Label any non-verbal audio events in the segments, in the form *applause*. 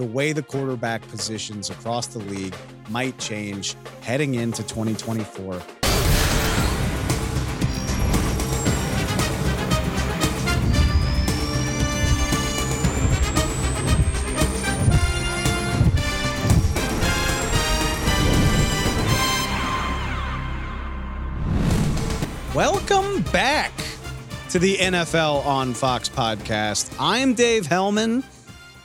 the way the quarterback positions across the league might change heading into 2024? Welcome back to the NFL on Fox podcast. I'm Dave Helman,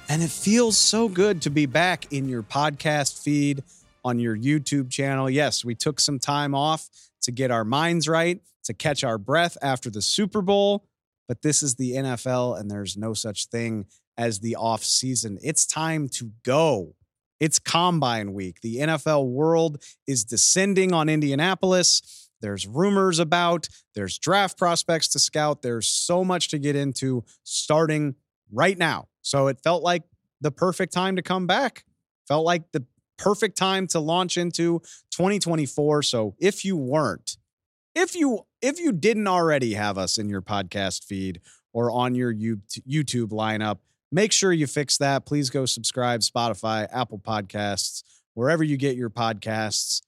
and it feels so good to be back in your podcast feed on your YouTube channel. Yes, we took some time off to get our minds right, to catch our breath after the Super Bowl, but this is the NFL, and there's no such thing as the off season. It's time to go. It's combine week. The NFL world is descending on Indianapolis. There's rumors about, there's draft prospects to scout. There's so much to get into starting right now. So it felt like the perfect time to come back. Felt like the perfect time to launch into 2024. So if you weren't, if you if you didn't already have us in your podcast feed or on your YouTube lineup, make sure you fix that. Please go subscribe Spotify, Apple Podcasts, wherever you get your podcasts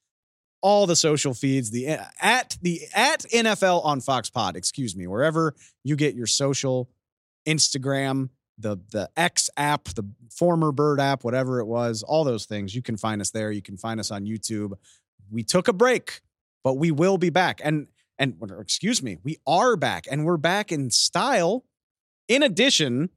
all the social feeds, the eh, at the at NFL on Fox Pod, excuse me, wherever you get your social, Instagram, the the X app, the former Bird app, whatever it was, all those things, you can find us there. You can find us on YouTube. We took a break, but we will be back. And and excuse me, we are back, and we're back in style. In addition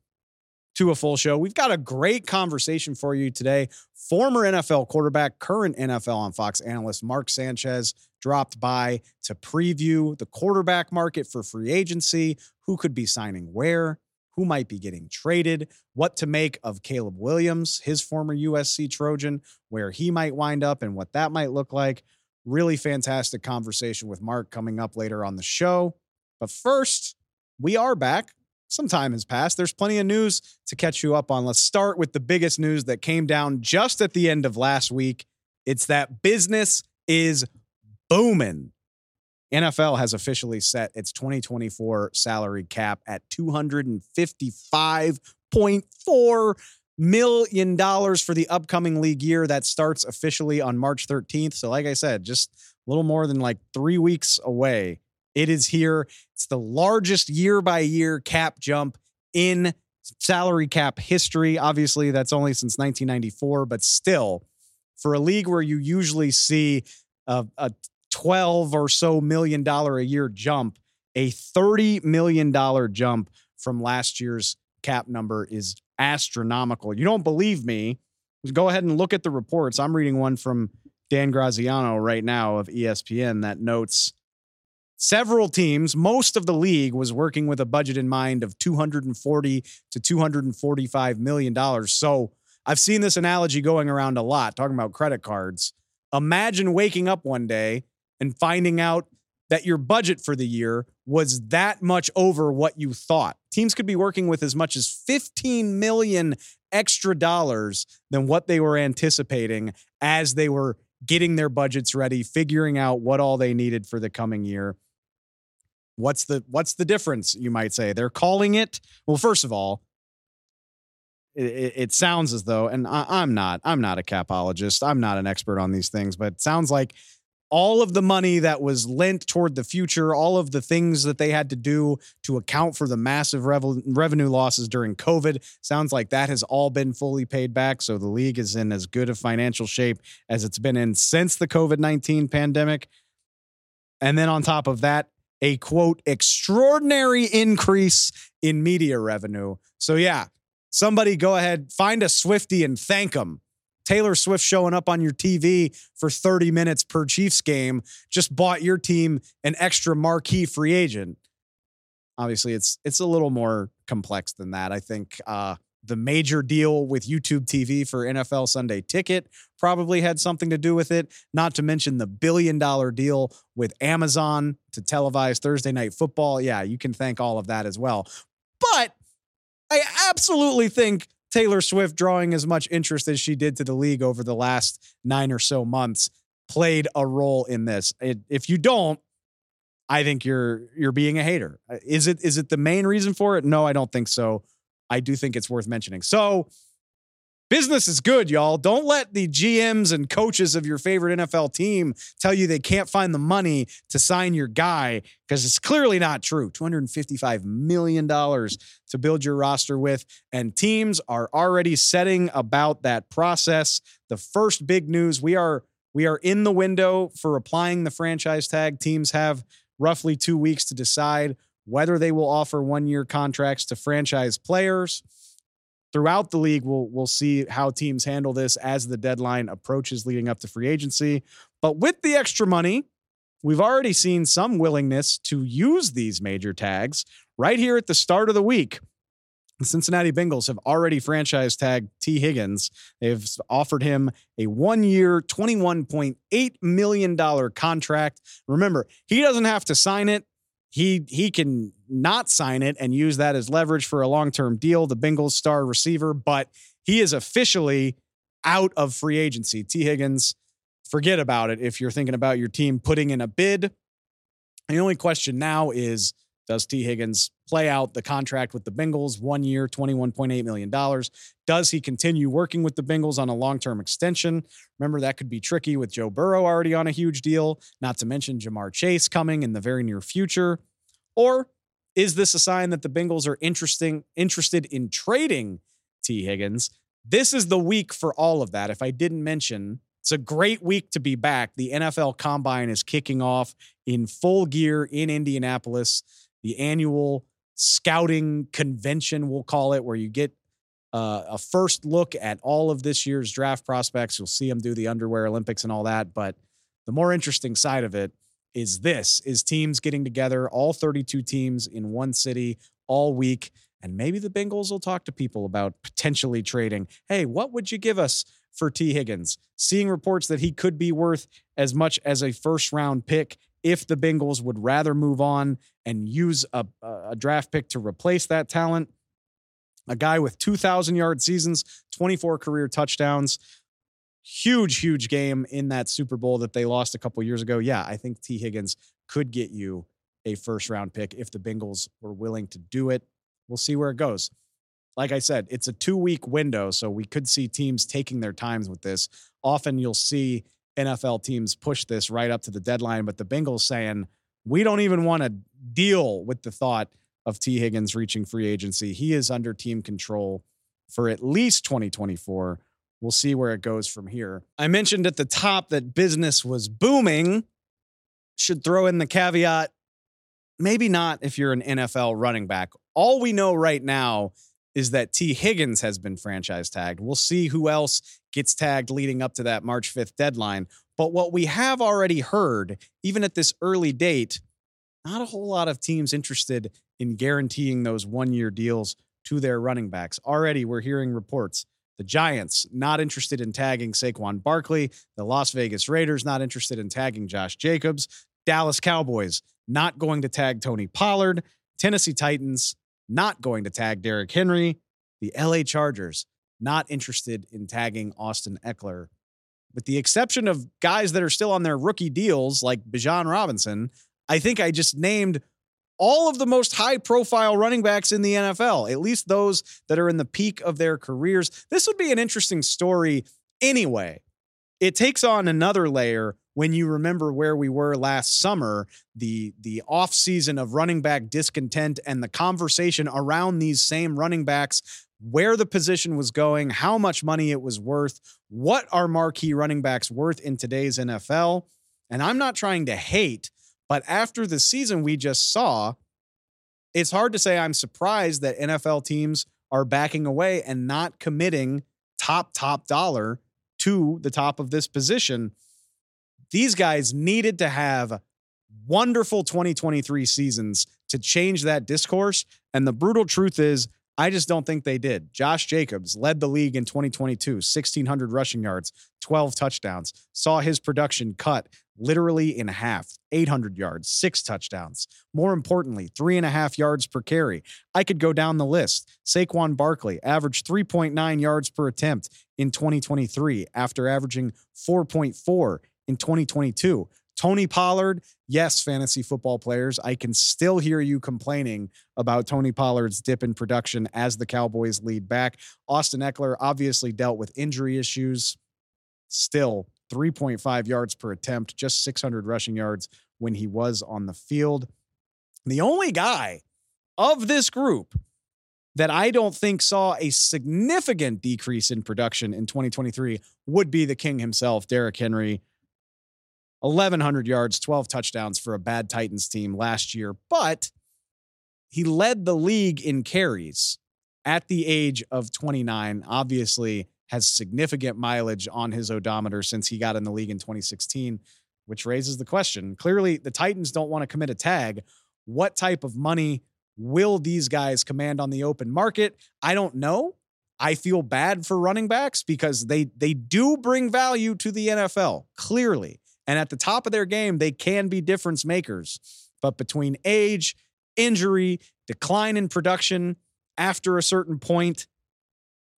to a full show. We've got a great conversation for you today. Former NFL quarterback, current NFL on Fox analyst Mark Sanchez dropped by to preview the quarterback market for free agency, who could be signing where, who might be getting traded, what to make of Caleb Williams, his former USC Trojan, where he might wind up and what that might look like. Really fantastic conversation with Mark coming up later on the show. But first, we are back some time has passed. There's plenty of news to catch you up on. Let's start with the biggest news that came down just at the end of last week. It's that business is booming. NFL has officially set its 2024 salary cap at $255.4 million for the upcoming league year. That starts officially on March 13th. So, like I said, just a little more than like three weeks away it is here. It's the largest year by year cap jump in salary cap history. Obviously, that's only since 1994, but still, for a league where you usually see a, a 12 or so million dollar a year jump, a $30 million jump from last year's cap number is astronomical. You don't believe me? Go ahead and look at the reports. I'm reading one from Dan Graziano right now of ESPN that notes several teams, most of the league was working with a budget in mind of 240 to 245 million dollars. So I've seen this analogy going around a lot, talking about credit cards. Imagine waking up one day and finding out that your budget for the year was that much over what you thought. Teams could be working with as much as 15 million extra dollars than what they were anticipating as they were getting their budgets ready, figuring out what all they needed for the coming year. What's the what's the difference? You might say they're calling it. Well, first of all, it, it sounds as though, and I, I'm not. I'm not a capologist. I'm not an expert on these things, but it sounds like all of the money that was lent toward the future, all of the things that they had to do to account for the massive revel- revenue losses during COVID, sounds like that has all been fully paid back. So the league is in as good a financial shape as it's been in since the COVID 19 pandemic. And then on top of that, a quote, extraordinary increase in media revenue. So, yeah, somebody go ahead, find a Swiftie and thank them Taylor Swift showing up on your TV for 30 minutes per Chiefs game just bought your team an extra marquee free agent. Obviously, it's it's a little more complex than that. I think uh, the major deal with YouTube TV for NFL Sunday Ticket probably had something to do with it. Not to mention the billion dollar deal with Amazon to televise Thursday Night Football. Yeah, you can thank all of that as well. But I absolutely think Taylor Swift drawing as much interest as she did to the league over the last nine or so months played a role in this. It, if you don't, I think you're you're being a hater. Uh, is it is it the main reason for it? No, I don't think so. I do think it's worth mentioning. So Business is good, y'all. Don't let the GMs and coaches of your favorite NFL team tell you they can't find the money to sign your guy because it's clearly not true. $255 million to build your roster with, and teams are already setting about that process. The first big news we are we are in the window for applying the franchise tag. Teams have roughly two weeks to decide whether they will offer one year contracts to franchise players throughout the league, we'll we'll see how teams handle this as the deadline approaches leading up to free agency. But with the extra money, we've already seen some willingness to use these major tags right here at the start of the week. The Cincinnati Bengals have already franchise tagged Tee Higgins. They've offered him a one year, $21.8 million contract. Remember, he doesn't have to sign it he he can not sign it and use that as leverage for a long-term deal, the Bengals star receiver, but he is officially out of free agency. Tee Higgins, forget about it if you're thinking about your team putting in a bid. The only question now is does Tee Higgins play out the contract with the Bengals one year, $21.8 million? Does he continue working with the Bengals on a long term extension? Remember, that could be tricky with Joe Burrow already on a huge deal, not to mention Ja'Marr Chase coming in the very near future. Or is this a sign that the Bengals are interesting, interested in trading Tee Higgins? This is the week for all of that. If I didn't mention, it's a great week to be back. The NFL Combine is kicking off in full gear in Indianapolis the annual scouting convention, we'll call it, where you get uh, a first look at all of this year's draft prospects. You'll see them do the underwear Olympics and all that. But the more interesting side of it is this is teams getting together, all 32 teams in one city all week. And maybe the Bengals will talk to people about potentially trading. Hey, what would you give us for Tee Higgins? Seeing reports that he could be worth as much as a first round pick if the Bengals would rather move on and use a, a draft pick to replace that talent. A guy with 2,000 yard seasons, 24 career touchdowns. Huge, huge game in that Super Bowl that they lost a couple years ago. Yeah, I think Tee Higgins could get you a first round pick if the Bengals were willing to do it. We'll see where it goes. Like I said, it's a two week window, so we could see teams taking their times with this. Often you'll see NFL teams push this right up to the deadline, but the Bengals saying, we don't even want to deal with the thought of Tee Higgins reaching free agency. He is under team control for at least 2024. We'll see where it goes from here. I mentioned at the top that business was booming. Should throw in the caveat maybe not if you're an NFL running back. All we know right now is that Tee Higgins has been franchise tagged. We'll see who else gets tagged leading up to that March 5th deadline. But what we have already heard, even at this early date, not a whole lot of teams interested in guaranteeing those one year deals to their running backs. Already, we're hearing reports. The Giants not interested in tagging Saquon Barkley. The Las Vegas Raiders not interested in tagging Josh Jacobs. Dallas Cowboys not going to tag Tony Pollard. Tennessee Titans not going to tag Derrick Henry. The LA Chargers not interested in tagging Austin Ekeler. With the exception of guys that are still on their rookie deals like Bijan Robinson, I think I just named all of the most high profile running backs in the NFL, at least those that are in the peak of their careers. This would be an interesting story anyway. It takes on another layer when you remember where we were last summer, the the off season of running back discontent and the conversation around these same running backs, where the position was going, how much money it was worth, what are marquee running backs worth in today's NFL. And I'm not trying to hate, but after the season we just saw, it's hard to say I'm surprised that NFL teams are backing away and not committing top, top dollar to the top of this position. These guys needed to have wonderful 2023 seasons to change that discourse. And the brutal truth is, I just don't think they did. Josh Jacobs led the league in 2022, 1,600 rushing yards, 12 touchdowns, saw his production cut literally in half 800 yards, six touchdowns. More importantly, three and a half yards per carry. I could go down the list. Saquon Barkley averaged 3.9 yards per attempt in 2023 after averaging 4.4 in 2022. Tony Pollard, yes, fantasy football players, I can still hear you complaining about Tony Pollard's dip in production as the Cowboys lead back. Austin Ekeler obviously dealt with injury issues. Still, 3.5 yards per attempt, just 600 rushing yards when he was on the field. The only guy of this group that I don't think saw a significant decrease in production in 2023 would be the king himself, Derrick Henry. 1,100 yards, 12 touchdowns for a bad Titans team last year, but he led the league in carries at the age of 29. Obviously, has significant mileage on his odometer since he got in the league in 2016, which raises the question. Clearly, the Titans don't want to commit a tag. What type of money will these guys command on the open market? I don't know. I feel bad for running backs because they they do bring value to the NFL, clearly. And at the top of their game, they can be difference makers. But between age, injury, decline in production after a certain point,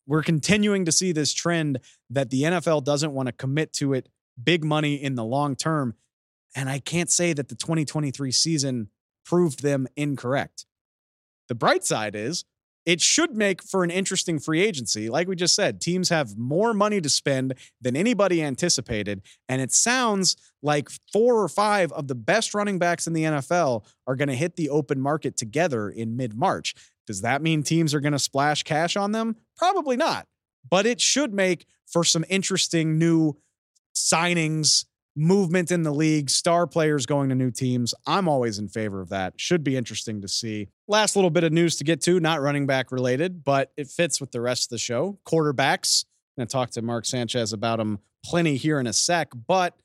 we're continuing to see this trend that the NFL doesn't want to commit to it big money in the long term. And I can't say that the 2023 season proved them incorrect. The bright side is it should make for an interesting free agency. Like we just said, teams have more money to spend than anybody anticipated. And it sounds like four or five of the best running backs in the NFL are going to hit the open market together in mid March. Does that mean teams are going to splash cash on them? Probably not. But it should make for some interesting new signings movement in the league, star players going to new teams. I'm always in favor of that. Should be interesting to see. Last little bit of news to get to, not running back related, but it fits with the rest of the show. Quarterbacks. I'm going to talk to Mark Sanchez about them plenty here in a sec, but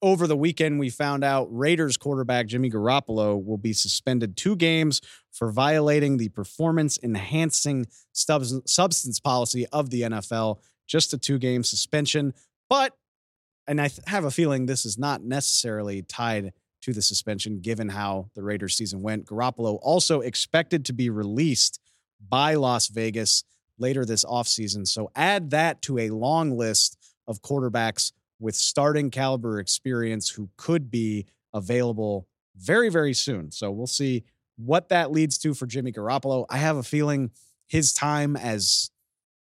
over the weekend, we found out Raiders quarterback Jimmy Garoppolo will be suspended two games for violating the performance enhancing substance policy of the NFL. Just a two game suspension. But and I th- have a feeling this is not necessarily tied to the suspension, given how the Raiders season went. Garoppolo also expected to be released by Las Vegas later this offseason. So add that to a long list of quarterbacks with starting caliber experience who could be available very, very soon. So we'll see what that leads to for Jimmy Garoppolo. I have a feeling his time as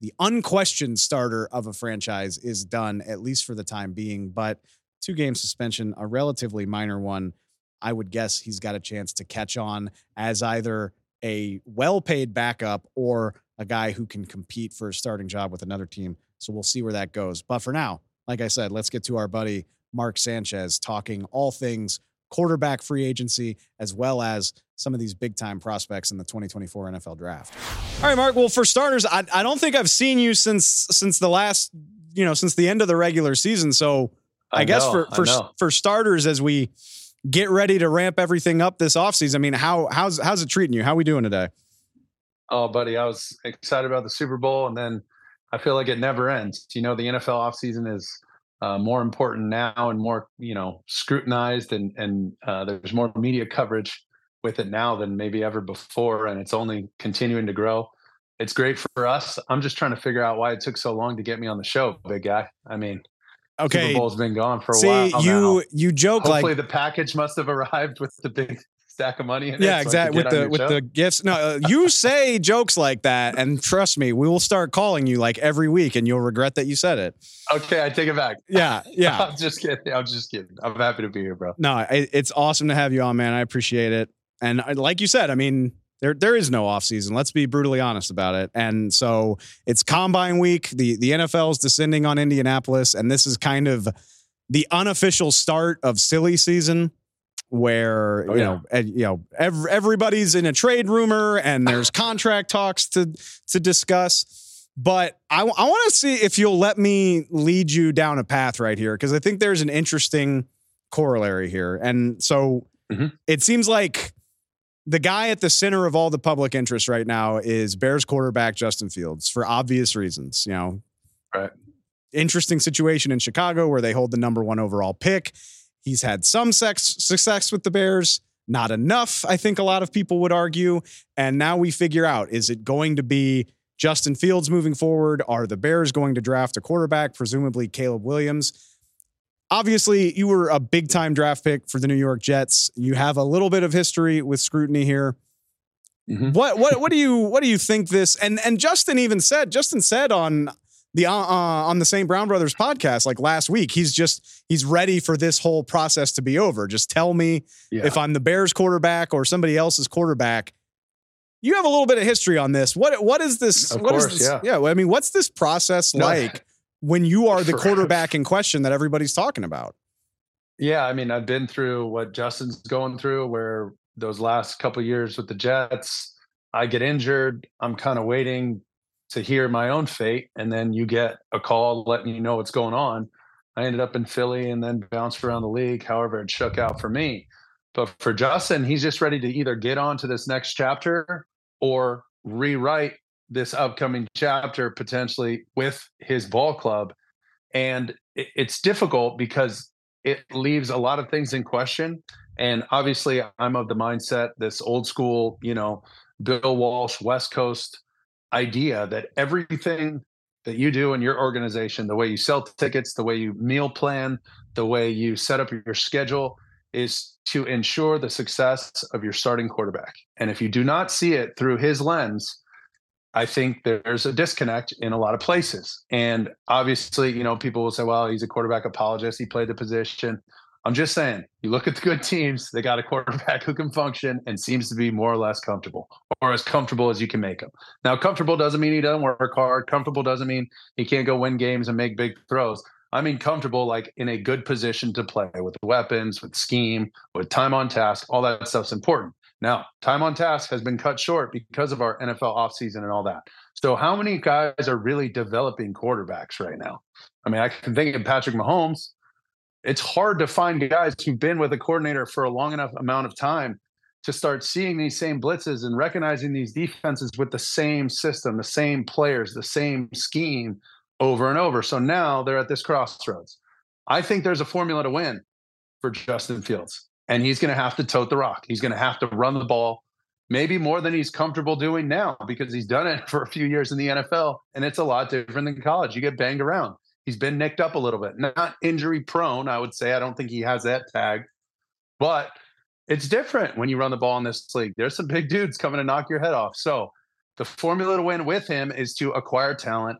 the unquestioned starter of a franchise is done, at least for the time being. But two game suspension, a relatively minor one. I would guess he's got a chance to catch on as either a well paid backup or a guy who can compete for a starting job with another team. So we'll see where that goes. But for now, like I said, let's get to our buddy Mark Sanchez talking all things quarterback free agency as well as some of these big time prospects in the 2024 NFL draft. All right, Mark. Well, for starters, I, I don't think I've seen you since since the last, you know, since the end of the regular season. So I, I guess know, for for for starters, as we get ready to ramp everything up this offseason, I mean, how how's how's it treating you? How are we doing today? Oh, buddy, I was excited about the Super Bowl, and then I feel like it never ends. You know, the NFL offseason is uh, more important now and more, you know, scrutinized, and and uh, there's more media coverage with it now than maybe ever before, and it's only continuing to grow. It's great for us. I'm just trying to figure out why it took so long to get me on the show, big guy. I mean, okay, Super Bowl's been gone for a See, while. you now. you joke Hopefully like the package must have arrived with the big stack of money in yeah, it. exactly. with the with show? the gifts. No, uh, you say *laughs* jokes like that, and trust me, we will start calling you like every week, and you'll regret that you said it. Okay, I take it back. Yeah, *laughs* yeah. I'm just kidding. I'm just kidding. I'm happy to be here, bro. No, it's awesome to have you on, man. I appreciate it. And uh, like you said, I mean, there there is no off season. Let's be brutally honest about it. And so it's combine week. The the NFL is descending on Indianapolis, and this is kind of the unofficial start of silly season where oh, you know you know every, everybody's in a trade rumor and there's *laughs* contract talks to to discuss. But i, I want to see if you'll let me lead you down a path right here because i think there's an interesting corollary here. And so mm-hmm. it seems like the guy at the center of all the public interest right now is bears quarterback justin fields for obvious reasons you know. Right. Interesting situation in chicago where they hold the number one overall pick He's had some sex, success with the Bears, not enough, I think a lot of people would argue. And now we figure out is it going to be Justin Fields moving forward? Are the Bears going to draft a quarterback, presumably Caleb Williams? Obviously, you were a big time draft pick for the New York Jets. You have a little bit of history with scrutiny here. Mm-hmm. What what what do you what do you think this and and Justin even said Justin said on the uh, uh, on the St. Brown Brothers podcast like last week. He's just he's ready for this whole process to be over. Just tell me yeah. if I'm the Bears quarterback or somebody else's quarterback. You have a little bit of history on this. What what is this? Of what course, is this? Yeah. yeah. I mean, what's this process no. like when you are the *laughs* quarterback in question that everybody's talking about? Yeah, I mean, I've been through what Justin's going through, where those last couple years with the Jets, I get injured. I'm kind of waiting to hear my own fate and then you get a call letting you know what's going on. I ended up in philly and then bounced around the league however it shook out for me. But for justin he's just ready to either get on to this next chapter or rewrite this upcoming chapter potentially with his ball club. And it's difficult because it leaves a lot of things in question. And obviously i'm of the mindset this old school you know bill walsh west coast idea that everything that you do in your organization, the way you sell tickets, the way you meal plan, the way you set up your schedule, is to ensure the success of your starting quarterback. And if you do not see it through his lens, I think there's a disconnect in a lot of places. And obviously, you know, people will say, well, he's a quarterback apologist. He played the position. I'm just saying, you look at the good teams, they got a quarterback who can function and seems to be more or less comfortable or as comfortable as you can make him. Now, comfortable doesn't mean he doesn't work hard. Comfortable doesn't mean he can't go win games and make big throws. I mean, comfortable like in a good position to play with weapons, with scheme, with time on task. All that stuff's important. Now, time on task has been cut short because of our NFL offseason and all that. So, how many guys are really developing quarterbacks right now? I mean, I can think of Patrick Mahomes it's hard to find guys who've been with a coordinator for a long enough amount of time to start seeing these same blitzes and recognizing these defenses with the same system, the same players, the same scheme over and over. So now they're at this crossroads. I think there's a formula to win for Justin Fields, and he's going to have to tote the rock. He's going to have to run the ball, maybe more than he's comfortable doing now because he's done it *laughs* for a few years in the NFL, and it's a lot different than college. You get banged around. He's been nicked up a little bit, not injury prone. I would say I don't think he has that tag, but it's different when you run the ball in this league. There's some big dudes coming to knock your head off. So the formula to win with him is to acquire talent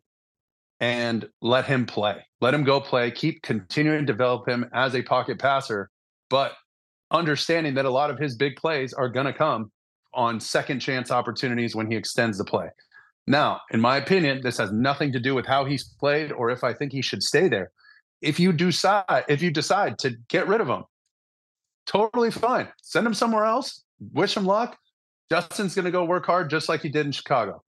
and let him play. Let him go play. Keep continuing to develop him as a pocket passer, but understanding that a lot of his big plays are going to come on second chance opportunities when he extends the play. Now, in my opinion, this has nothing to do with how he's played or if I think he should stay there. If you decide, if you decide to get rid of him, totally fine. Send him somewhere else. Wish him luck. Justin's going to go work hard just like he did in Chicago.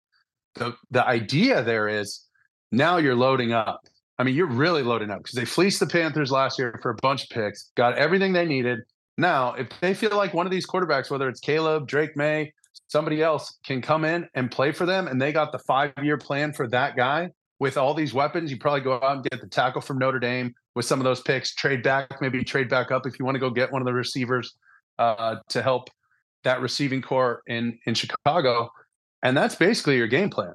The the idea there is now you're loading up. I mean, you're really loading up because they fleeced the Panthers last year for a bunch of picks, got everything they needed. Now, if they feel like one of these quarterbacks, whether it's Caleb, Drake Maye, somebody else can come in and play for them and they got the five year plan for that guy with all these weapons you probably go out and get the tackle from notre dame with some of those picks trade back maybe trade back up if you want to go get one of the receivers uh, to help that receiving core in in chicago and that's basically your game plan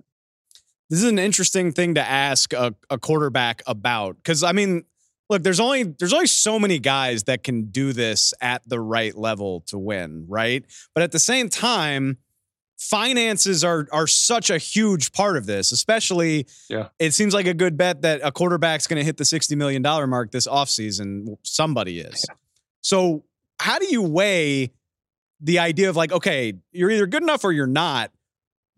this is an interesting thing to ask a, a quarterback about because i mean look, there's only there's only so many guys that can do this at the right level to win, right? But at the same time, finances are are such a huge part of this, especially Yeah. it seems like a good bet that a quarterback's going to hit the 60 million dollar mark this offseason. Somebody is. So, how do you weigh the idea of like, okay, you're either good enough or you're not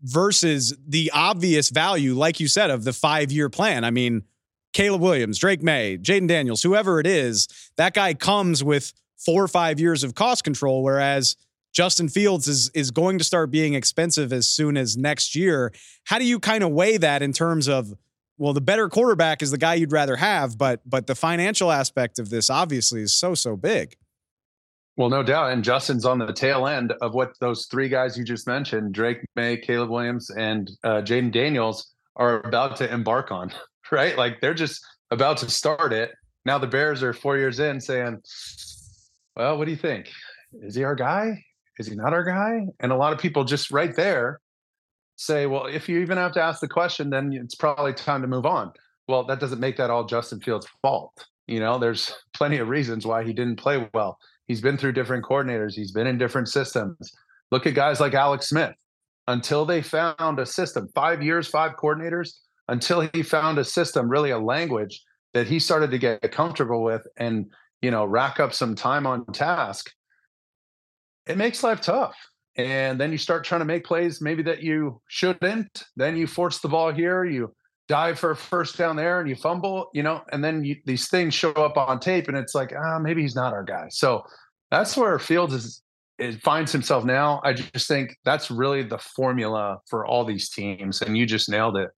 versus the obvious value, like you said, of the five year plan? I mean, Caleb Williams, Drake Maye, Jayden Daniels, whoever it is, that guy comes with four or five years of cost control, whereas Justin Fields is is going to start being expensive as soon as next year. How do you kind of weigh that in terms of well, the better quarterback is the guy you'd rather have, but but the financial aspect of this obviously is so so big. Well, no doubt. And Justin's on the tail end of what those three guys you just mentioned Drake Maye, Caleb Williams, and uh, Jayden Daniels are about to embark on, *laughs* right? Like they're just about to start it. Now the Bears are four years in saying, well, what do you think? Is he our guy? Is he not our guy? And a lot of people just right there say, well, if you even have to ask the question, then it's probably time to move on. Well, that doesn't make that all Justin Fields' fault. You know, there's *laughs* plenty of reasons why he didn't play well. He's been through different coordinators, he's been in different systems. Look at guys like Alex Smith. Until they found a system, five years, five coordinators, until he found a system, really a language that he started to get comfortable with and, you know, rack up some time on task, it makes life tough. And then you start trying to make plays maybe that you shouldn't. Then you force the ball here, you dive for a first down there and you fumble, you know, and then you, these things show up on tape and it's like, ah, maybe he's not our guy. So that's where Fields is, it finds himself now. I just think that's really the formula for all these teams. And you just nailed it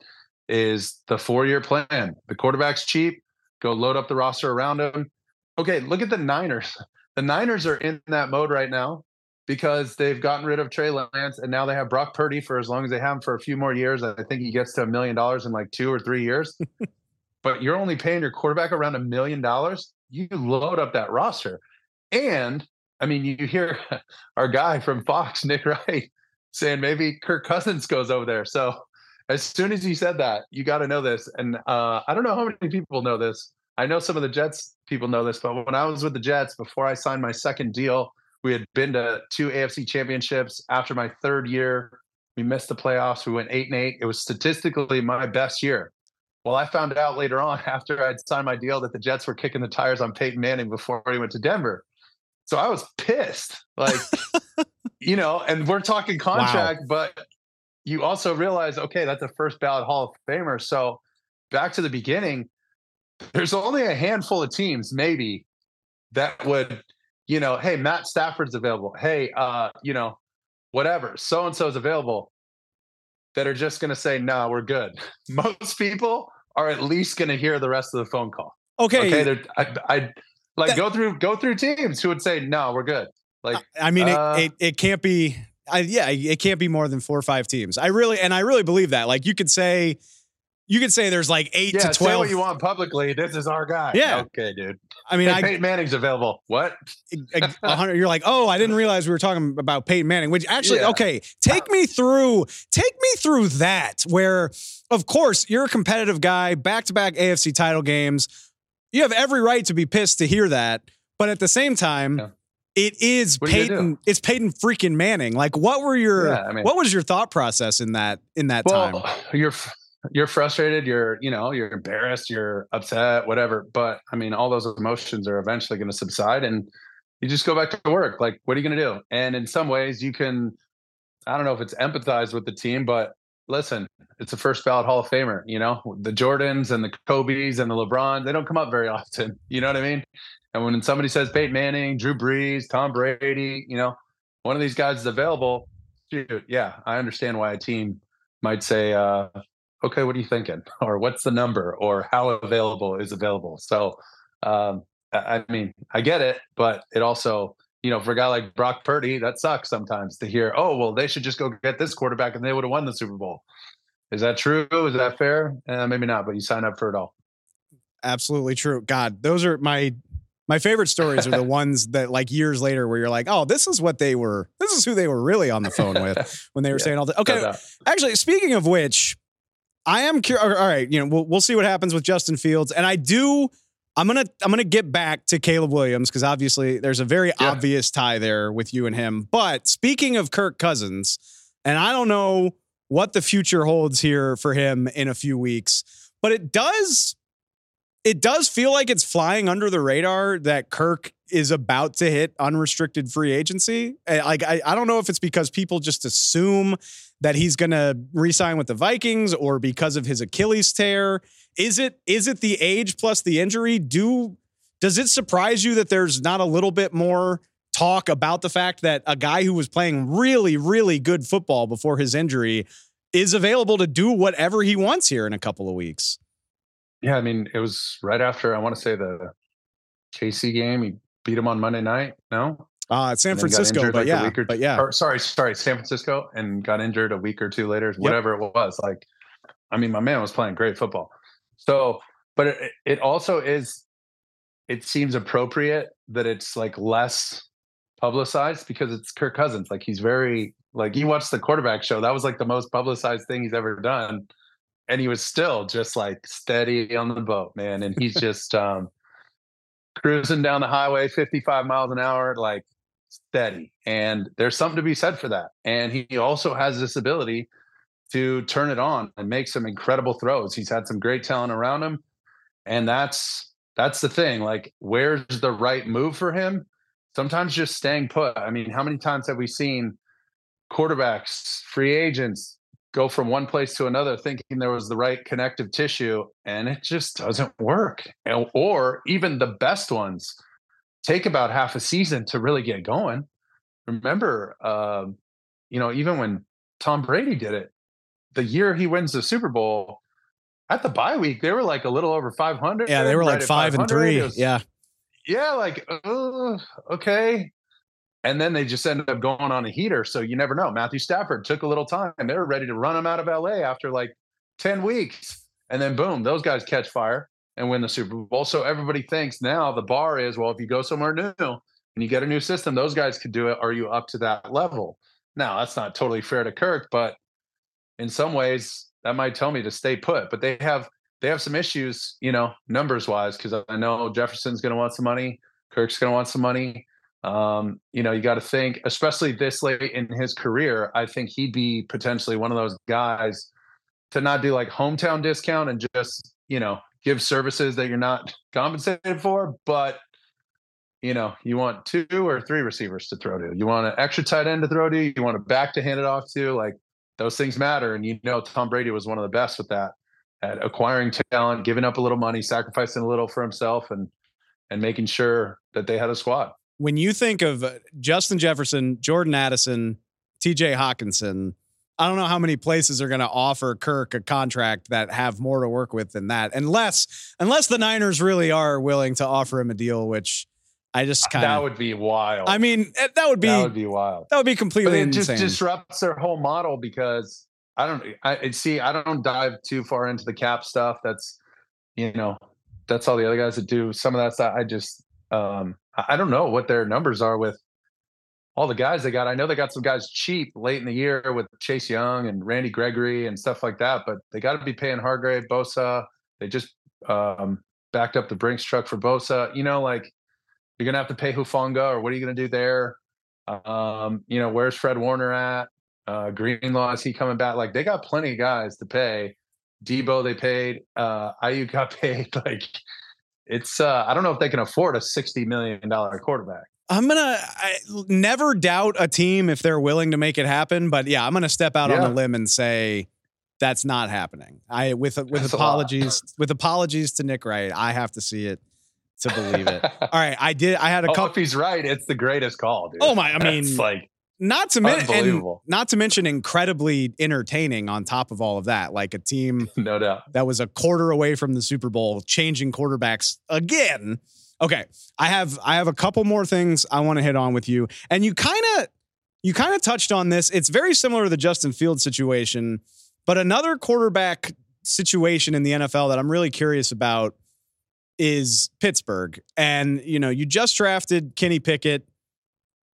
is the four year plan. The quarterback's cheap, go load up the roster around him. Okay, look at the Niners. The Niners are in that mode right now because they've gotten rid of Trey Lance and now they have Brock Purdy for as long as they have him for a few more years. I think he gets to a million dollars in like two or three years. *laughs* but you're only paying your quarterback around a million dollars. You load up that roster. And I mean, you hear *laughs* our guy from Fox, *laughs* Nick Wright, saying maybe Kirk Cousins goes over there. So as soon as you said that, you got to know this. And uh, I don't know how many people know this. I know some of the Jets people know this, but when I was with the Jets before I signed my second deal, we had been to two AFC championships. After my third year, we missed the playoffs. We went eight and eight. It was statistically my best year. Well, I found out later on *laughs* after I'd signed my deal that the Jets were kicking the tires on Peyton Manning before he went to Denver. So I was pissed. Like, *laughs* you know, and we're talking contract, wow. but you also realize, okay, that's a first ballot Hall of Famer. So back to the beginning, there's only a handful of teams, maybe, that would you know, hey, Matt Stafford's available. Hey, uh, you know, whatever, so and so's available that are just going to say, no, we're good. *laughs* Most people are at least going to hear the rest of the phone call. Okay. Okay. I, I like that, go through, go through teams who would say, no, we're good. Like, I mean, uh, it, it, it can't be, I, yeah, it can't be more than four or five teams. I really, and I really believe that. Like, you could say, you could say there's like eight yeah, to twelve. Say what you want publicly. This is our guy. Yeah. Okay, dude. I mean, hey, I, Peyton Manning's available. What? hundred. You're like, oh, I didn't realize we were talking about Peyton Manning. Which actually, yeah. okay, take me through. Take me through that. Where, of course, you're a competitive guy. Back to back AFC title games. You have every right to be pissed to hear that, but at the same time. Yeah. It is Peyton. It's Peyton freaking Manning. Like, what were your? Yeah, I mean, what was your thought process in that in that well, time? You're you're frustrated you're you know you're embarrassed you're upset whatever but i mean all those emotions are eventually going to subside and you just go back to work like what are you going to do? And in some ways you can i don't know if it's empathize with the team but listen it's a first ballot hall of famer you know? The jordans and the kobe's and the lebrons they don't come up very *laughs* often you know what i mean? And when somebody says peyton manning drew brees tom brady you know one of these guys is available shoot yeah i understand why a team might say uh okay, what are you thinking? *laughs* Or what's the number? Or how available is available? So, um, I mean, I get it, but it also, you know, for a guy like Brock Purdy, that sucks sometimes to hear, oh, well, they should just go get this quarterback and they would have won the Super Bowl. Is that true? Is that fair? Uh, maybe not, but you sign up for it all. Absolutely true. God, those are my my favorite stories are the *laughs* ones that like years later where you're like, oh, this is what they were. This is who they were really on the phone with when they were yeah, saying all that. Okay, no actually, speaking of which, I am curious. All right, you know, we'll we'll see what happens with Justin Fields, and I do I'm gonna I'm gonna get back to Caleb Williams because obviously there's a very Yeah. obvious tie there with you and him. But speaking of Kirk Cousins, and I don't know what the future holds here for him in a few weeks, but it does it does feel like it's flying under the radar that Kirk is about to hit unrestricted free agency. Eh, Like I, I don't know if it's because people just assume that he's going to re-sign with the Vikings or because of his Achilles tear. Is it is it the age plus the injury? Do does it surprise you that there's not a little bit more talk about the fact that a guy who was playing really really good football before his injury is available to do whatever he wants here in a couple of weeks? Yeah, I mean, it was right after I want to say the KC game. He beat him on Monday night. No, Uh, San And then got Francisco, but like, yeah, or- but yeah, or sorry, sorry, San Francisco, and got injured a week or two later, whatever it was. Like, I mean, my man was playing great football. So, but it, it also is. It seems appropriate that it's like less publicized because it's Kirk Cousins. Like he's very like you watched the quarterback show. That was like the most publicized thing he's ever done, and he was still just like steady on the boat, man. And he's *laughs* just um cruising down the highway 55 miles an hour, like steady. And there's something to be said for that. And he also has this ability to turn it on and make some incredible throws. He's had some great talent around him. And that's that's the thing. Like, where's the right move for him? Sometimes just staying put. I mean, how many times have we seen quarterbacks, free agents go from one place to another thinking there was the right connective tissue and it just doesn't work. And- Or even the best ones take about half a season to really get going. Remember, um, you know, even when Tom Brady did it, the year he wins the Super Bowl, at the bye week, they were like a little over 500. yeah, they were right like five and three. Was- yeah, yeah, like uh, okay. And then they just ended up going on a heater. So you never know. Matthew Stafford took a little time. They were ready to run him out of LA after like 10 weeks. And then boom, those guys catch fire and win the Super Bowl. So everybody thinks now the bar is well, if you go somewhere new and you get a new system, those guys could do it. Are you up to that level? Now, that's not totally fair to Kirk, but in some ways that might tell me to stay put. But they have they have some issues, you know, numbers wise, because I know Jefferson's going to want some money, Kirk's going to want some money. Um, you know, you got to think, especially this late in his career, I think he'd be potentially one of those guys to not do like hometown discount and just, you know, give services that you're not *laughs* compensated for, but you know, you want two or three receivers to throw to. You want an extra tight end to throw to. You want a back to hand it off to. Like those things matter. And you know, Tom Brady was one of the best with that at acquiring talent, giving up a little money, sacrificing a little for himself, and and making sure that they had a squad. When you think of uh, Justin Jefferson, Jordan Addison, TJ Hockenson, I don't know how many places are going to offer Kirk a contract that have more to work with than that, unless unless the Niners really are willing to offer him a deal, which I just kind of That would be wild. I mean, eh, that would be that would be wild. that would be completely But it just disrupts their whole model because I don't. I I- see. I don't dive too far into the cap stuff. That's you know, that's all the other guys that do some of that stuff. I just um I don't know what their numbers are with all the guys they got. I know they got some guys cheap late in the year with Chase Young and Randy Gregory and stuff like that, but they got to be paying Hargrave, Bosa. They just um backed up the Brinks truck for Bosa. You know, like you're gonna have to pay Hufanga, or what are you gonna do there? Um, you know, where's Fred Warner at? Uh, Greenlaw is he coming back? Like they got plenty of guys to pay. Deebo they paid. Uh, Aiyuk got *laughs* paid. Like it's uh, I don't know if they can afford a sixty million dollar quarterback. I'm gonna I, never doubt a team if they're willing to make it happen, but yeah, I'm gonna step out on Yeah. a limb and say that's not happening. I with *laughs* with That's apologies with apologies to Nick Wright, I have to see it to believe it. *laughs* All right, I did. I had a oh, couple. if he's right, it's the greatest call, dude. Oh my- I *laughs* mean, like Not to mention, not to mention, incredibly entertaining. On top of all of that, like a team *laughs* no doubt. that was a quarter away from the Super Bowl, changing quarterbacks again. Okay, I have I have a couple more things I want to hit on with you, and you kind of you kind of touched on this. It's very similar to the Justin field situation, but another quarterback situation in the NFL that I'm really curious about is Pittsburgh. And you know, you just drafted Kenny Pickett.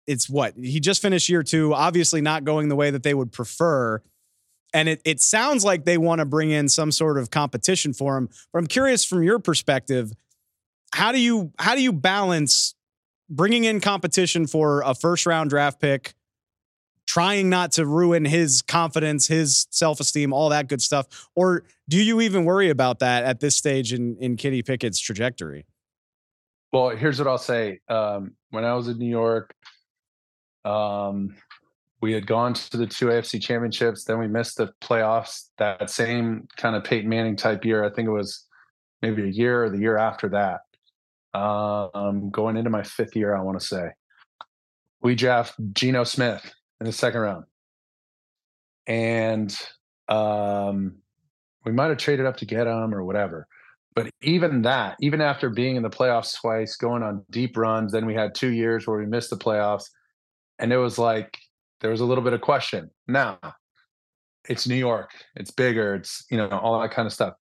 It's what he just finished year two, obviously not going the way that they would prefer. And it, it sounds like they want to bring in some sort of competition for him. But I'm curious from your perspective, how do you how do you balance bringing in competition for a first round draft pick, trying not to ruin his confidence, his self esteem, all that good stuff, or do you even worry about that at this stage in in Kenny Pickett's trajectory? Well, here's what I'll say. Um, when I was in New York, um, we had gone to the two AFC championships. Then we missed the playoffs that same kind of Peyton Manning type year. I think it was maybe a year or the year after that. Um, going into my fifth year, I want to say. We draft Geno Smith in the second round. And um, we might have traded up to get him or whatever. But even that, even after being in the playoffs twice, going on deep runs, then we had two years where we missed the playoffs. And it was like there was a little bit of question. Now, it's New York, it's bigger, it's you know all that kind of stuff.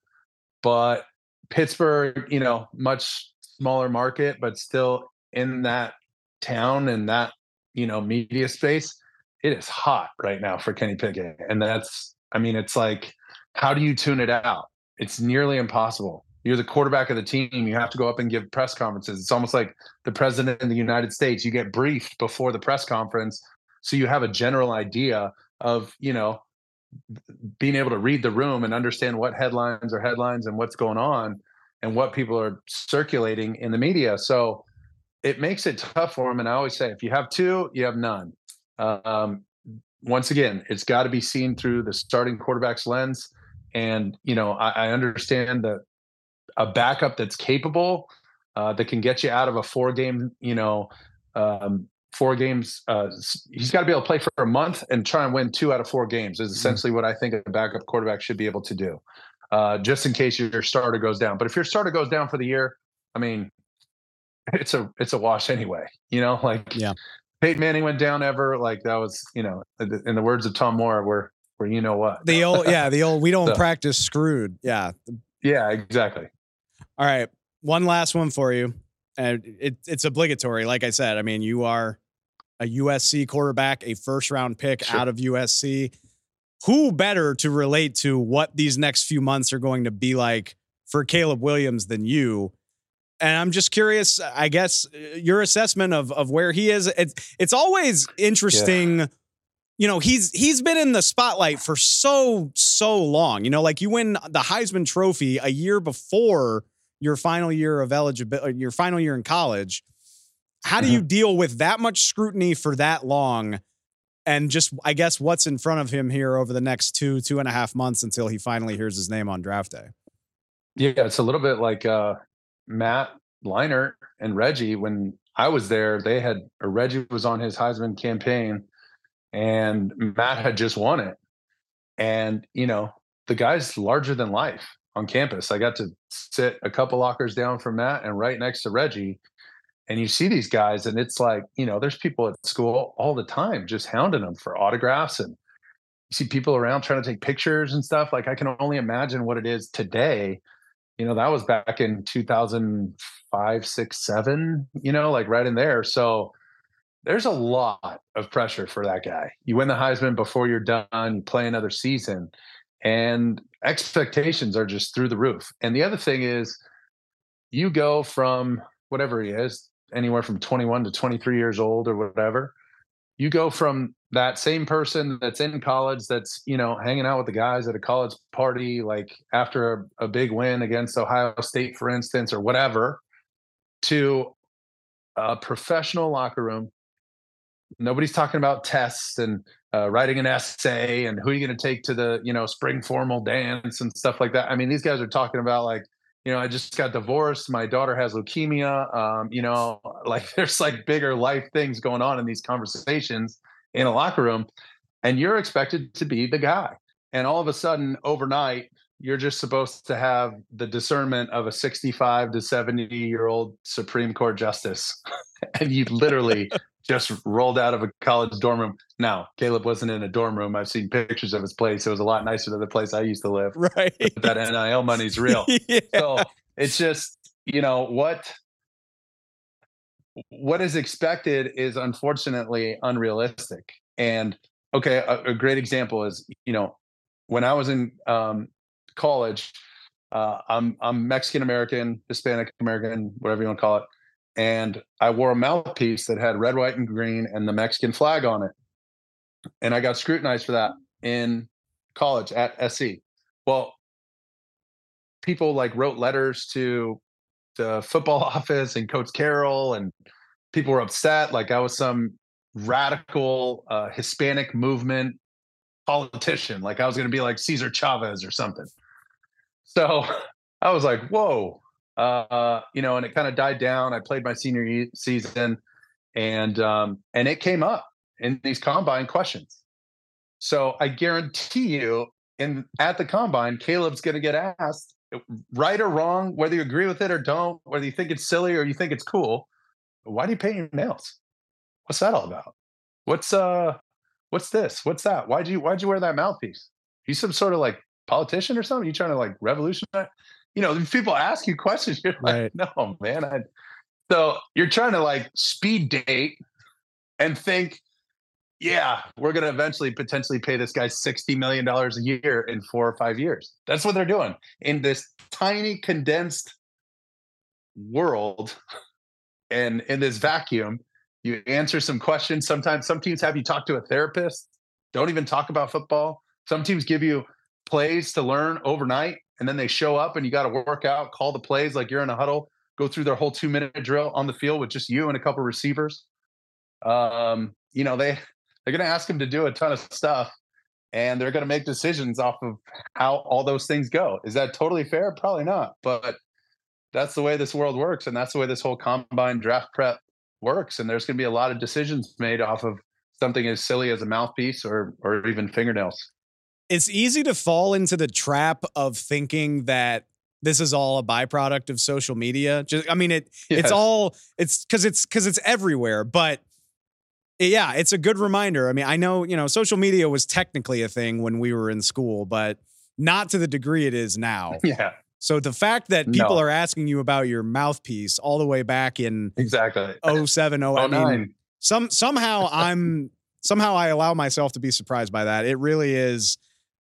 But Pittsburgh, you know, much smaller market, but still in that town and that you know media space, it is hot right now for Kenny Pickett, and that's I mean, it's like, how do you tune it out? It's nearly impossible. You're the quarterback of the team. You have to go up and give press conferences. It's almost like the president in the United States. You get briefed before the press conference so you have a general idea of you know being able to read the room and understand what headlines are headlines and what's going on and what people are circulating in the media so it makes it tough for them and i always say if you have two you have none um, once again it's got to be seen through the starting quarterback's lens and you know i, I understand that a backup that's capable uh, that can get you out of a four game you know um, four games. Uh, he's got to be able to play for a month and try and win two out of four games. Is mm-hmm. essentially what I think a backup quarterback should be able to do, uh, just in case your starter goes down. But if your starter goes down for the year, I mean, it's a it's a wash anyway. You know, *laughs* like yeah, Peyton Manning went down ever. Like that was you know, in the words of Tom Moore, where where you know what the old yeah the old we *laughs* don't so, practice screwed yeah yeah exactly. All right, one last one for you and it, it's obligatory. Like I said, I mean, you are a USC quarterback, a first round pick sure. out of USC. Who better to relate to what these next few months are going to be like for Caleb Williams than you? And I'm just curious, I guess, uh, your assessment of of where he is. It's it's always interesting. Yeah. You know, he's he's been in the spotlight for so so long. You know, like you win the Heisman Trophy a year before your final year of eligibility, your final year in college. How do mm-hmm. you deal with that much scrutiny for that long? And just, I guess, what's in front of him here over the next two, two and a half months until he finally hears his name on draft day? Yeah, it's a little bit like uh, Matt Leinart and Reggie. When I was there, they had, or Reggie was on his Heisman campaign and Matt had just won it. And, you know, the guy's larger than life on campus. I got to sit a couple lockers down from Matt and right next to Reggie. And you see these guys, and it's like, you know, there's people at school all the time just hounding them for autographs. And you see people around trying to take pictures and stuff. Like, I can only imagine what it is today. You know, that was back in 2005, six, seven, you know, like right in there. So, there's a lot of pressure for that guy. You win the Heisman before you're done, you play another season and expectations are just through the roof. And the other thing is, you go from whatever he is, anywhere from 21 to 23 years old or whatever. You go from that same person that's in college, that's you know hanging out with the guys at a college party, like after a, a big win against Ohio State, for instance, or whatever, to a professional locker room. Nobody's talking about tests and uh, writing an essay and who are you going to take to the you know spring formal dance and stuff like that. I mean these guys are talking about like you know i just got divorced. My daughter has leukemia. Um, you know *laughs* like there's like bigger life things going on in these conversations in a locker room and you're expected to be the guy. And all of a sudden overnight you're just supposed to have the discernment of a 65 to 70 year old supreme court justice. *laughs* And you literally just rolled out of a college dorm room. Now, Caleb wasn't in a dorm room. I've seen pictures of his place. It was a lot nicer than the place I used to live. *laughs* Right. But that NIL money's real. *laughs* yeah. So it's just, you know, what what is expected is unfortunately unrealistic. And okay, a, a great example is, you know, when I was in um, college, Uh, I'm I'm Mexican American, Hispanic American, whatever you want to call it, and I wore a mouthpiece that had red, white, and green and the Mexican flag on it, and I got scrutinized for that in college at SC. Well, people like wrote letters to the football *laughs* office and Coach Carroll, and people were upset. Like I was some radical uh, Hispanic movement politician. Like I was going to be like Cesar Chavez or something. So *laughs* I was like, whoa, uh, you know, and it kind of died down. I played my senior season, and um, and it came up in these combine questions. So I guarantee you, in at the combine, Caleb's going to get asked, right or wrong, whether you agree with it or don't, whether you think it's silly or you think it's cool. Why do you paint your nails? What's that all about? What's uh, what's this? What's that? Why'd you why'd you wear that mouthpiece? You some sort of like politician or something? You trying to like revolutionize? You know, people ask you questions. You're like, right. no, man. I, so you're trying to like speed date and think, yeah, we're going to eventually potentially pay this guy $60 million a year in four or five years. That's what they're doing in this tiny condensed world and in this vacuum. You answer some questions. Sometimes some teams have you talk to a therapist. Don't even talk about football. Some teams give you plays to learn overnight and then they show up and you got to work out, call the plays like you're in a huddle, go through their whole two minute drill on the field with just you and a couple receivers. Um, you know, they they're going to ask them to do a ton of stuff and they're going to make decisions off of how all those things go. Is that totally fair? Probably not, but that's the way this world works and that's the way this whole combine draft prep works and there's going to be a lot of decisions made off of something as silly as a mouthpiece or or even fingernails it's easy to fall into the trap of thinking that this is all a byproduct of social media. Just, I mean, it yes. it's all it's because it's because it's everywhere. But yeah, it's a good reminder. I mean, I know you know social media was technically a thing when we were in school, but not to the degree it is now. *laughs* Yeah. So the fact that people no. are asking you about your mouthpiece all the way back in exactly 07, 09, I mean, oh some somehow *laughs* I'm somehow I allow myself to be surprised by that. It really is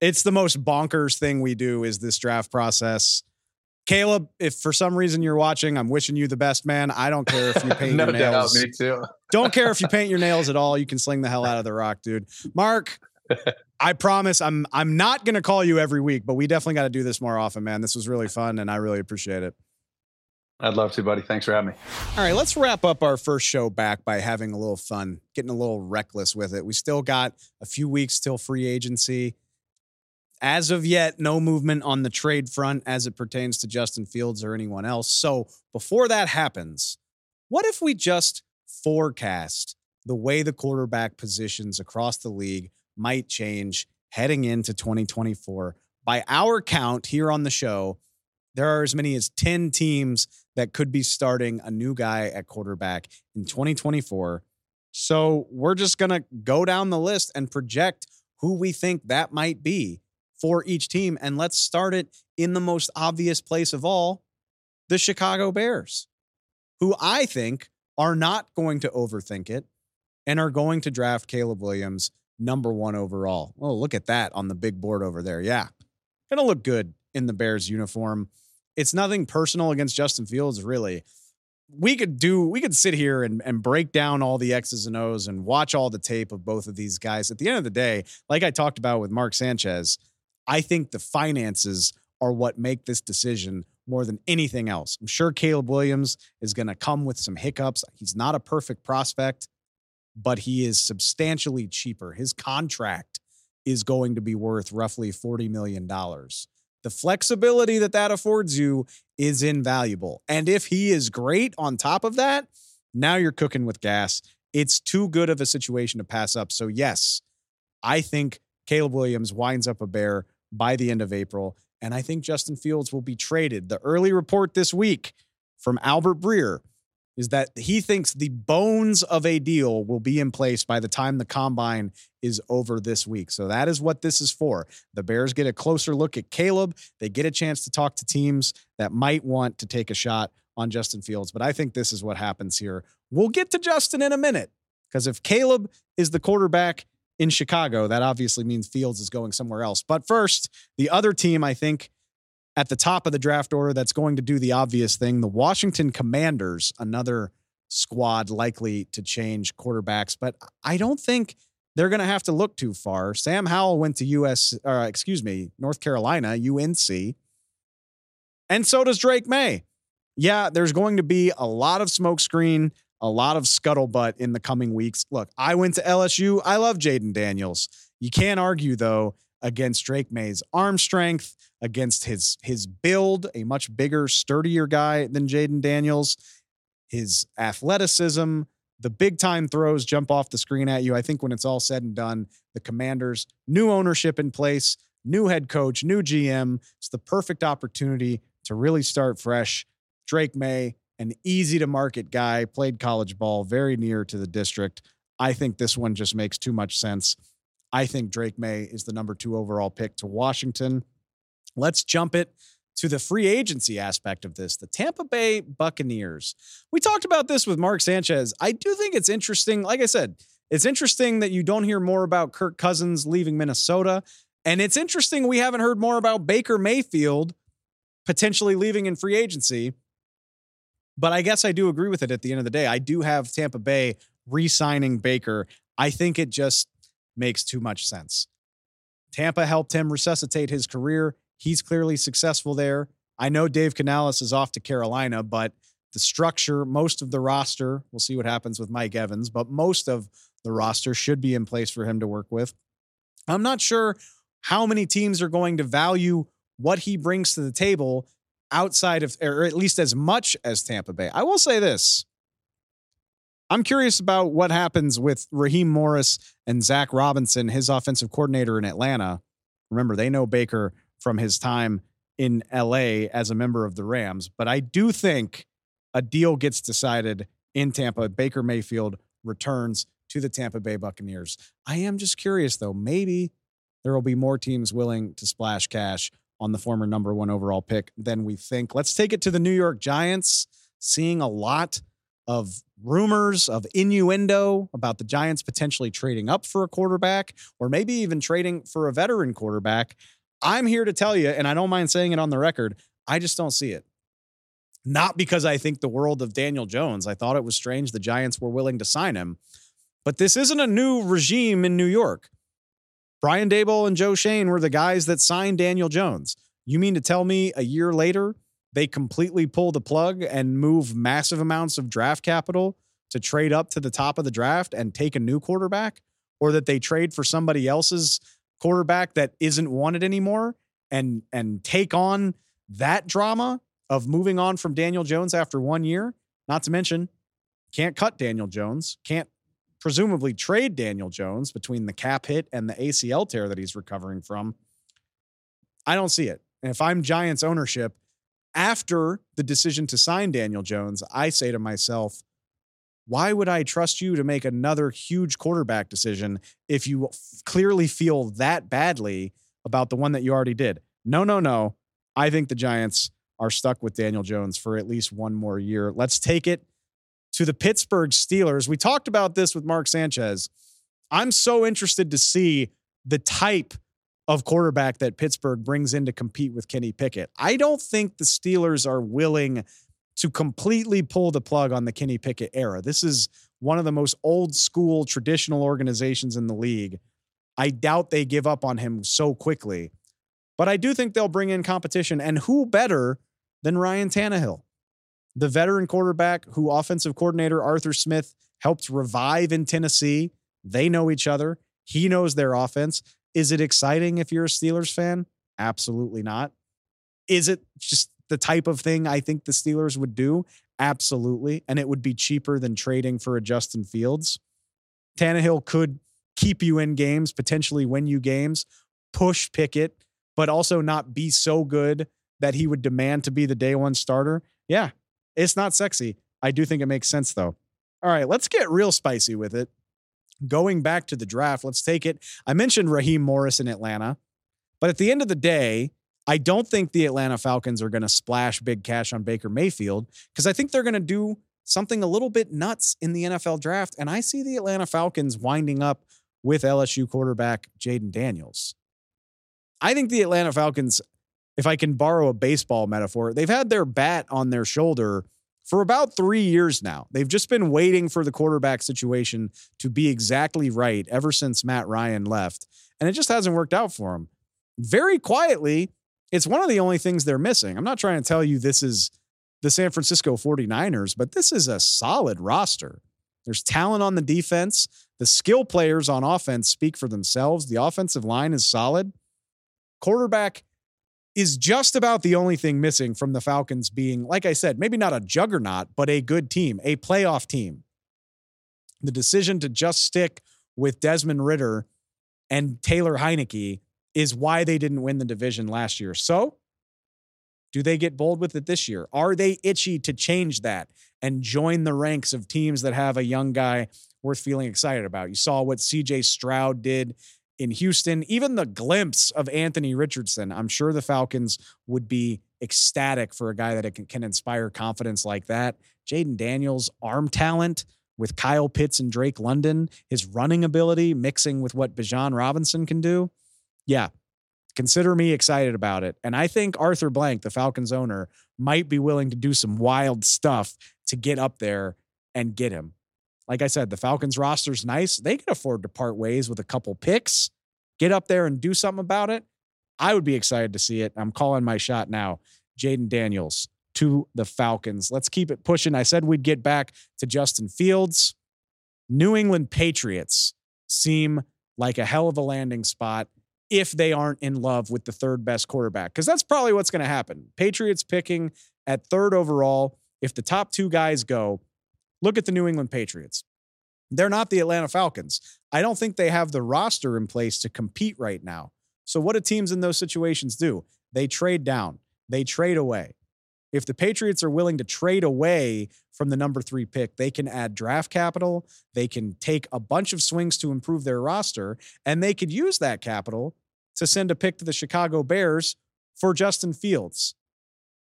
it's the most bonkers thing we do is this draft process. Caleb, if for some reason you're watching, I'm wishing you the best, man. I don't care if you *laughs* paint no your nails. Doubt, me too. don't care if you paint your nails at all. You can sling the hell out of the rock, dude. Mark, *laughs* I promise I'm I'm not gonna call you every week, but we definitely got to do this more often, man. This was really fun, and I really appreciate it. I'd love to, buddy. Thanks for having me. All right, let's wrap up our first show back by having a little fun, getting a little reckless with it. We still got a few weeks till free agency. As of yet, no movement on the trade front as it pertains to Justin Fields or anyone else. So before that happens, what if we just forecast the way the quarterback positions across the league might change heading into 2024? By our count here on the show, there are as many as 10 teams that could be starting a new guy at quarterback in 2024. So we're just going to go down the list and project who we think that might be for each team. And let's start it in the most obvious place of all the Chicago Bears, who I think are not going to overthink it and are going to draft Caleb Williams number one overall. Oh, look at that on the big board over there. Yeah. Gonna look good in the Bears uniform. It's nothing personal against Justin Fields, really. We could do, we could sit here and, and break down all the X's and O's and watch all the tape of both of these guys. At the end of the day, like I talked about with Mark Sanchez, I think the finances are what make this decision more than anything else. I'm sure Caleb Williams is going to come with some hiccups. He's not a perfect prospect, but he is substantially cheaper. His contract is going to be worth roughly $40 million. The flexibility that that affords you is invaluable. And if he is great on top of that, now you're cooking with gas. It's too good of a situation to pass up. So, yes, I think Caleb Williams winds up a bear by the end of April. And I think Justin Fields will be traded. The early report this week from Albert Breer is that he thinks the bones of a deal will be in place by the time the combine is over this week. So that is what this is for. The Bears get a closer look at Caleb. They get a chance to talk to teams that might want to take a shot on Justin Fields. But I think this is what happens here. We'll get to Justin in a minute because if Caleb is the quarterback in Chicago. That obviously means Fields is going somewhere else. But first, the other team I think at the top of the draft order that's going to do the obvious thing. The Washington Commanders, another squad likely to change quarterbacks, but I don't think they're going to have to look too far. Sam Howell went to US, uh, excuse me, North Carolina, UNC, and so does Drake Maye. Yeah, there's going to be a lot of smokescreen, a lot of scuttlebutt in the coming weeks. Look, I went to LSU. I love Jayden Daniels. You can't argue though against Drake Maye's arm strength, against his his build, a much bigger, sturdier guy than Jayden Daniels, his athleticism, the big time throws jump off the screen at you. I think when it's all said and done, the Commanders, new ownership in place, new head coach, new GM, it's the perfect opportunity to really start fresh. Drake Maye, an easy to market guy, played college ball very near to the district. I think this one just makes too much sense. I think Drake Maye is the number two overall pick to Washington. Let's jump it to the free agency aspect of this, the Tampa Bay Buccaneers. We talked about this with Mark Sanchez. I do think it's interesting. Like I said, it's interesting that you don't hear more about Kirk Cousins leaving Minnesota. And it's interesting we haven't heard more about Baker Mayfield potentially leaving in free agency. But I guess I do agree with it at the end of the day. I do have Tampa Bay re signing Baker. I think it just makes too much sense. Tampa helped him resuscitate his career. He's clearly successful there. I know Dave Canales is off to Carolina, but the structure, most of the roster, we'll see what happens with Mike Evans, but most of the roster should be in place for him to work with. I'm not sure how many teams are going to value what he brings to the table outside of, or at least as much as Tampa Bay. I will say this I'm curious about what happens with Raheem Morris and Zac Robinson, his offensive coordinator in Atlanta. Remember, they know Baker from his time in LA as a member of the Rams. But I do think a deal gets decided in Tampa. Baker Mayfield returns to the Tampa Bay Buccaneers. I am just curious, though. Maybe there will be more teams willing to splash cash on the former number one overall pick than we think. Let's take it to the New York Giants, seeing a lot of rumors of innuendo about the Giants potentially trading up for a quarterback or maybe even trading for a veteran quarterback. I'm here to tell you, and I don't mind saying it on the record, I just don't see it. Not because I think the world of Daniel Jones. I thought it was strange the Giants were willing to sign him. But this isn't a new regime in New York. Brian Daboll and Joe Schoen were the guys that signed Daniel Jones. You mean to tell me a year later they completely pull the plug and move massive amounts of draft capital to trade up to the top of the draft and take a new quarterback, or that they trade for somebody else's quarterback that isn't wanted anymore and and take on that drama of moving on from Daniel Jones after one year. Not to mention, can't cut Daniel Jones, can't presumably trade Daniel Jones between the cap hit and the ACL tear that he's recovering from. I don't see it. And if I'm Giants ownership, after the decision to sign Daniel Jones, I say to myself, why would I trust you to make another huge quarterback decision if you clearly feel that badly about the one that you already did? No, no, no. I think the Giants are stuck with Daniel Jones for at least one more year. Let's take it to the Pittsburgh Steelers. We talked about this with Mark Sanchez. I'm so interested to see the type of quarterback that Pittsburgh brings in to compete with Kenny Pickett. I don't think the Steelers are willing to completely pull the plug on the Kenny Pickett era. This is one of the most old school traditional organizations in the league. I doubt they give up on him so quickly. But I do think they'll bring in competition. And who better than Ryan Tannehill, the veteran quarterback who offensive coordinator Arthur Smith helped revive in Tennessee? They know each other. He knows their offense. Is it exciting if you're a Steelers fan? Absolutely not. Is it just the type of thing I think the Steelers would do? Absolutely. And it would be cheaper than trading for a Justin Fields. Tannehill could keep you in games, potentially win you games, push Pickett, but also not be so good that he would demand to be the day one starter. Yeah, it's not sexy. I do think it makes sense though. All right, let's get real spicy with it going back to the draft, let's take it. I mentioned Raheem Morris in Atlanta, but at the end of the day, I don't think the Atlanta Falcons are going to splash big cash on Baker Mayfield because I think they're going to do something a little bit nuts in the NFL draft. And I see the Atlanta Falcons winding up with LSU quarterback Jayden Daniels. I think the Atlanta Falcons if I can borrow a baseball metaphor, they've had their bat on their shoulder for about three years now. They've just been waiting for the quarterback situation to be exactly right ever since Matt Ryan left. And it just hasn't worked out for them. Very quietly, it's one of the only things they're missing. I'm not trying to tell you this is the San Francisco 49ers, but this is a solid roster. There's talent on the defense. The skill players on offense speak for themselves. The offensive line is solid. Quarterback is just about the only thing missing from the Falcons being, like I said, maybe not a juggernaut, but a good team, a playoff team. The decision to just stick with Desmond Ridder and Taylor Heinicke is why they didn't win the division last year. So, do they get bold with it this year? Are they itchy to change that and join the ranks of teams that have a young guy worth feeling excited about? You saw what CJ Stroud did in Houston, even the glimpse of Anthony Richardson. I'm sure the Falcons would be ecstatic for a guy that can, can inspire confidence like that. Jayden Daniels' arm talent with Kyle Pitts and Drake London, his running ability mixing with what Bijan Robinson can do yeah, consider me excited about it. And I think Arthur Blank, the Falcons owner, might be willing to do some wild stuff to get up there and get him. Like I said, the Falcons roster's nice. They can afford to part ways with a couple picks, get up there and do something about it. I would be excited to see it. I'm calling my shot now. Jayden Daniels to the Falcons. Let's keep it pushing. I said we'd get back to Justin Fields. New England Patriots seem like a hell of a landing spot if they aren't in love with the third best quarterback. Because that's probably what's going to happen. Patriots picking at third overall. If the top two guys go, look at the New England Patriots. They're not the Atlanta Falcons. I don't think they have the roster in place to compete right now. So, what do teams in those situations do? They trade down, they trade away. If the Patriots are willing to trade away from the number three pick, they can add draft capital. They can take a bunch of swings to improve their roster, and they could use that capital to send a pick to the Chicago Bears for Justin Fields.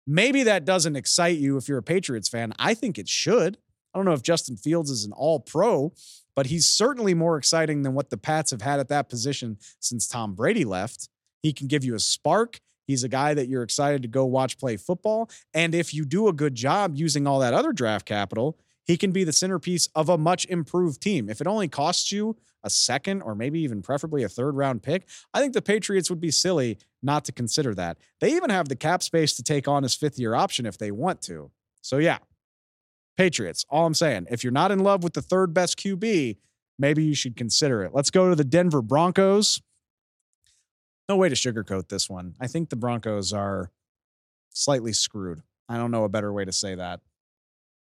Maybe that doesn't excite you if you're a Patriots fan. I think it should. I don't know if Justin Fields is an all pro, but he's certainly more exciting than what the Pats have had at that position since Tom Brady left. He can give you a spark. He's a guy that you're excited to go watch play football. And if you do a good job using all that other draft capital, he can be the centerpiece of a much improved team. If it only costs you a second or maybe even preferably a third round pick, I think the Patriots would be silly not to consider that. They even have the cap space to take on his fifth year option if they want to. So, yeah, Patriots, all I'm saying, if you're not in love with the third best QB, maybe you should consider it. Let's go to the Denver Broncos no way to sugarcoat this one. I think the Broncos are slightly screwed. I don't know a better way to say that.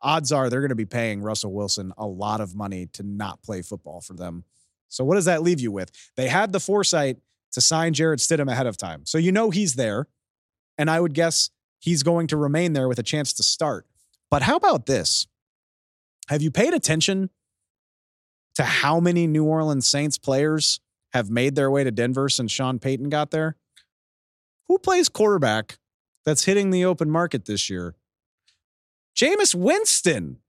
Odds are they're going to be paying Russell Wilson a lot of money to not play football for them. So, what does that leave you with? They had the foresight to sign Jarrett Stidham ahead of time. So, you know he's there. And I would guess he's going to remain there with a chance to start. But how about this? Have you paid attention to how many New Orleans Saints players have made their way to Denver since Sean Payton got there. Who plays quarterback that's hitting the open market this year? Jameis Winston,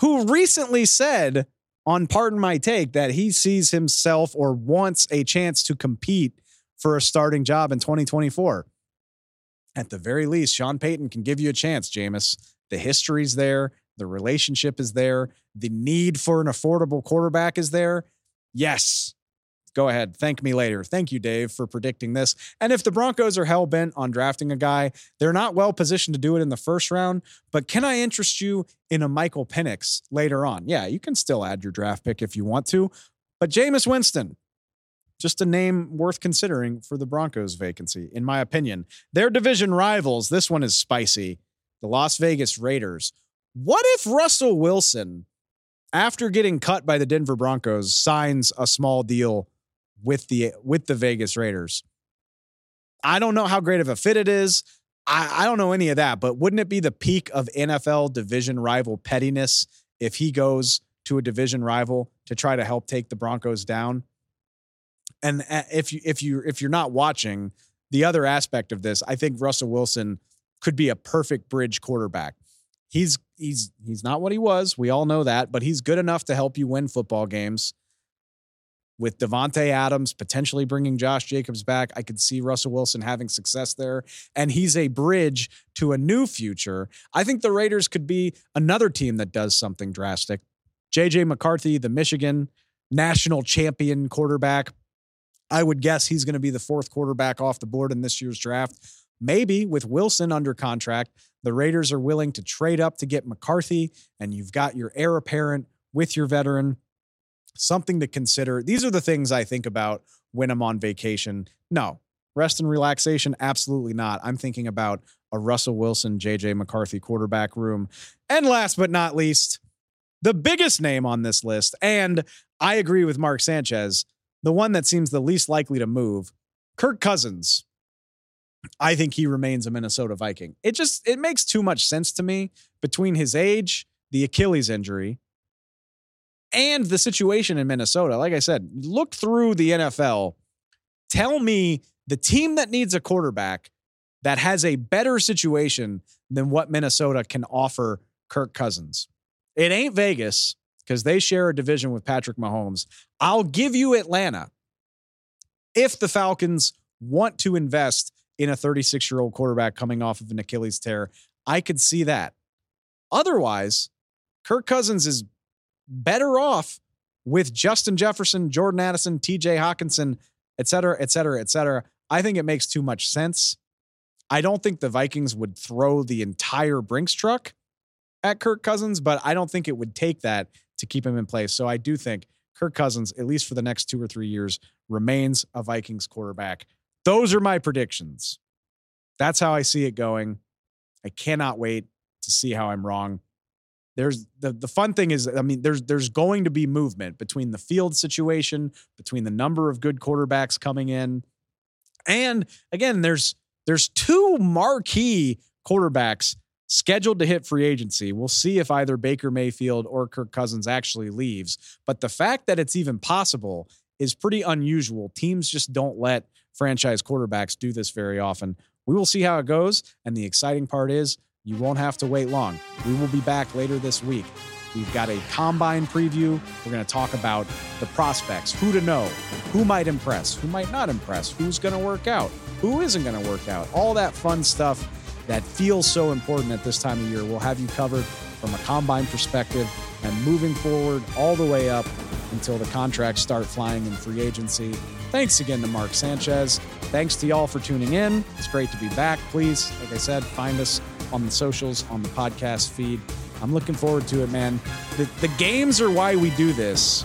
who recently said on Pardon My Take that he sees himself or wants a chance to compete for a starting job in 2024. At the very least, Sean Payton can give you a chance, Jameis. The history's there, the relationship is there, the need for an affordable quarterback is there. Yes, go ahead. Thank me later. Thank you, Dave, for predicting this. And if the Broncos are hell bent on drafting a guy, they're not well positioned to do it in the first round. But can I interest you in a Michael Penix later on? Yeah, you can still add your draft pick if you want to. But Jameis Winston, just a name worth considering for the Broncos vacancy, in my opinion. Their division rivals, this one is spicy. The Las Vegas Raiders. What if Russell Wilson, after getting cut by the Denver Broncos, signs a small deal with the with the Vegas Raiders. I don't know how great of a fit it is. I, I don't know any of that, but wouldn't it be the peak of NFL division rival pettiness if he goes to a division rival to try to help take the Broncos down? And uh, if you if you if you're not watching, the other aspect of this, I think Russell Wilson could be a perfect bridge quarterback. He's he's he's not what he was. We all know that, but he's good enough to help you win football games with Davante Adams potentially bringing Josh Jacobs back. I could see Russell Wilson having success there, and he's a bridge to a new future. I think the Raiders could be another team that does something drastic. JJ McCarthy, the Michigan national champion quarterback. I would guess he's going to be the fourth quarterback off the board in this year's draft. Maybe with Wilson under contract, the Raiders are willing to trade up to get McCarthy, and you've got your heir apparent with your veteran. Something to consider. These are the things I think about when I'm on vacation. No, rest and relaxation, absolutely not. I'm thinking about a Russell Wilson, JJ McCarthy quarterback room. And last but not least, the biggest name on this list, and I agree with Mark Sanchez, the one that seems the least likely to move, Kirk Cousins. I think he remains a Minnesota Viking. It just it makes too much sense to me between his age, the Achilles injury, and the situation in Minnesota. Like I said, look through the NFL. Tell me the team that needs a quarterback that has a better situation than what Minnesota can offer Kirk Cousins. It ain't Vegas because they share a division with Patrick Mahomes. I'll give you Atlanta if the Falcons want to invest in a 36 year old quarterback coming off of an Achilles tear. I could see that. Otherwise, Kirk Cousins is better off with Justin Jefferson, Jordan Addison, TJ Hockenson, et cetera, et cetera, et cetera. I think it makes too much sense. I don't think the Vikings would throw the entire Brinks truck at Kirk Cousins, but I don't think it would take that to keep him in place. So I do think Kirk Cousins, at least for the next two or three years, remains a Vikings quarterback. Those are my predictions. That's how I see it going. I cannot wait to see how I'm wrong. There's the the fun thing is, I mean, there's there's going to be movement between the field situation, between the number of good quarterbacks coming in, and again, there's there's two marquee quarterbacks scheduled to hit free agency. We'll see if either Baker Mayfield or Kirk Cousins actually leaves. But the fact that it's even possible is pretty unusual. Teams just don't let franchise quarterbacks do this very often. We will see how it goes. And the exciting part is you won't have to wait long. We will be back later this week. We've got a combine preview. We're going to talk about the prospects, who to know, who might impress, who might not impress, who's going to work out, who isn't going to work out, all that fun stuff that feels so important at this time of year. We'll have you covered from a combine perspective and moving forward all the way up until the contracts start flying in free agency. Thanks again to Mark Sanchez. Thanks to y'all for tuning in. It's great to be back. Please, like I said, find us on the socials, on the podcast feed. I'm looking forward to it, man. The, the games are why we do this,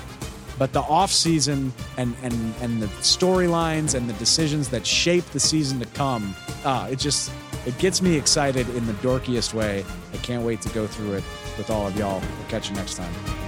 but the off season and and and the storylines and the decisions that shape the season to come, uh, it just it gets me excited in the dorkiest way. I can't wait to go through it with all of y'all. We'll catch you next time.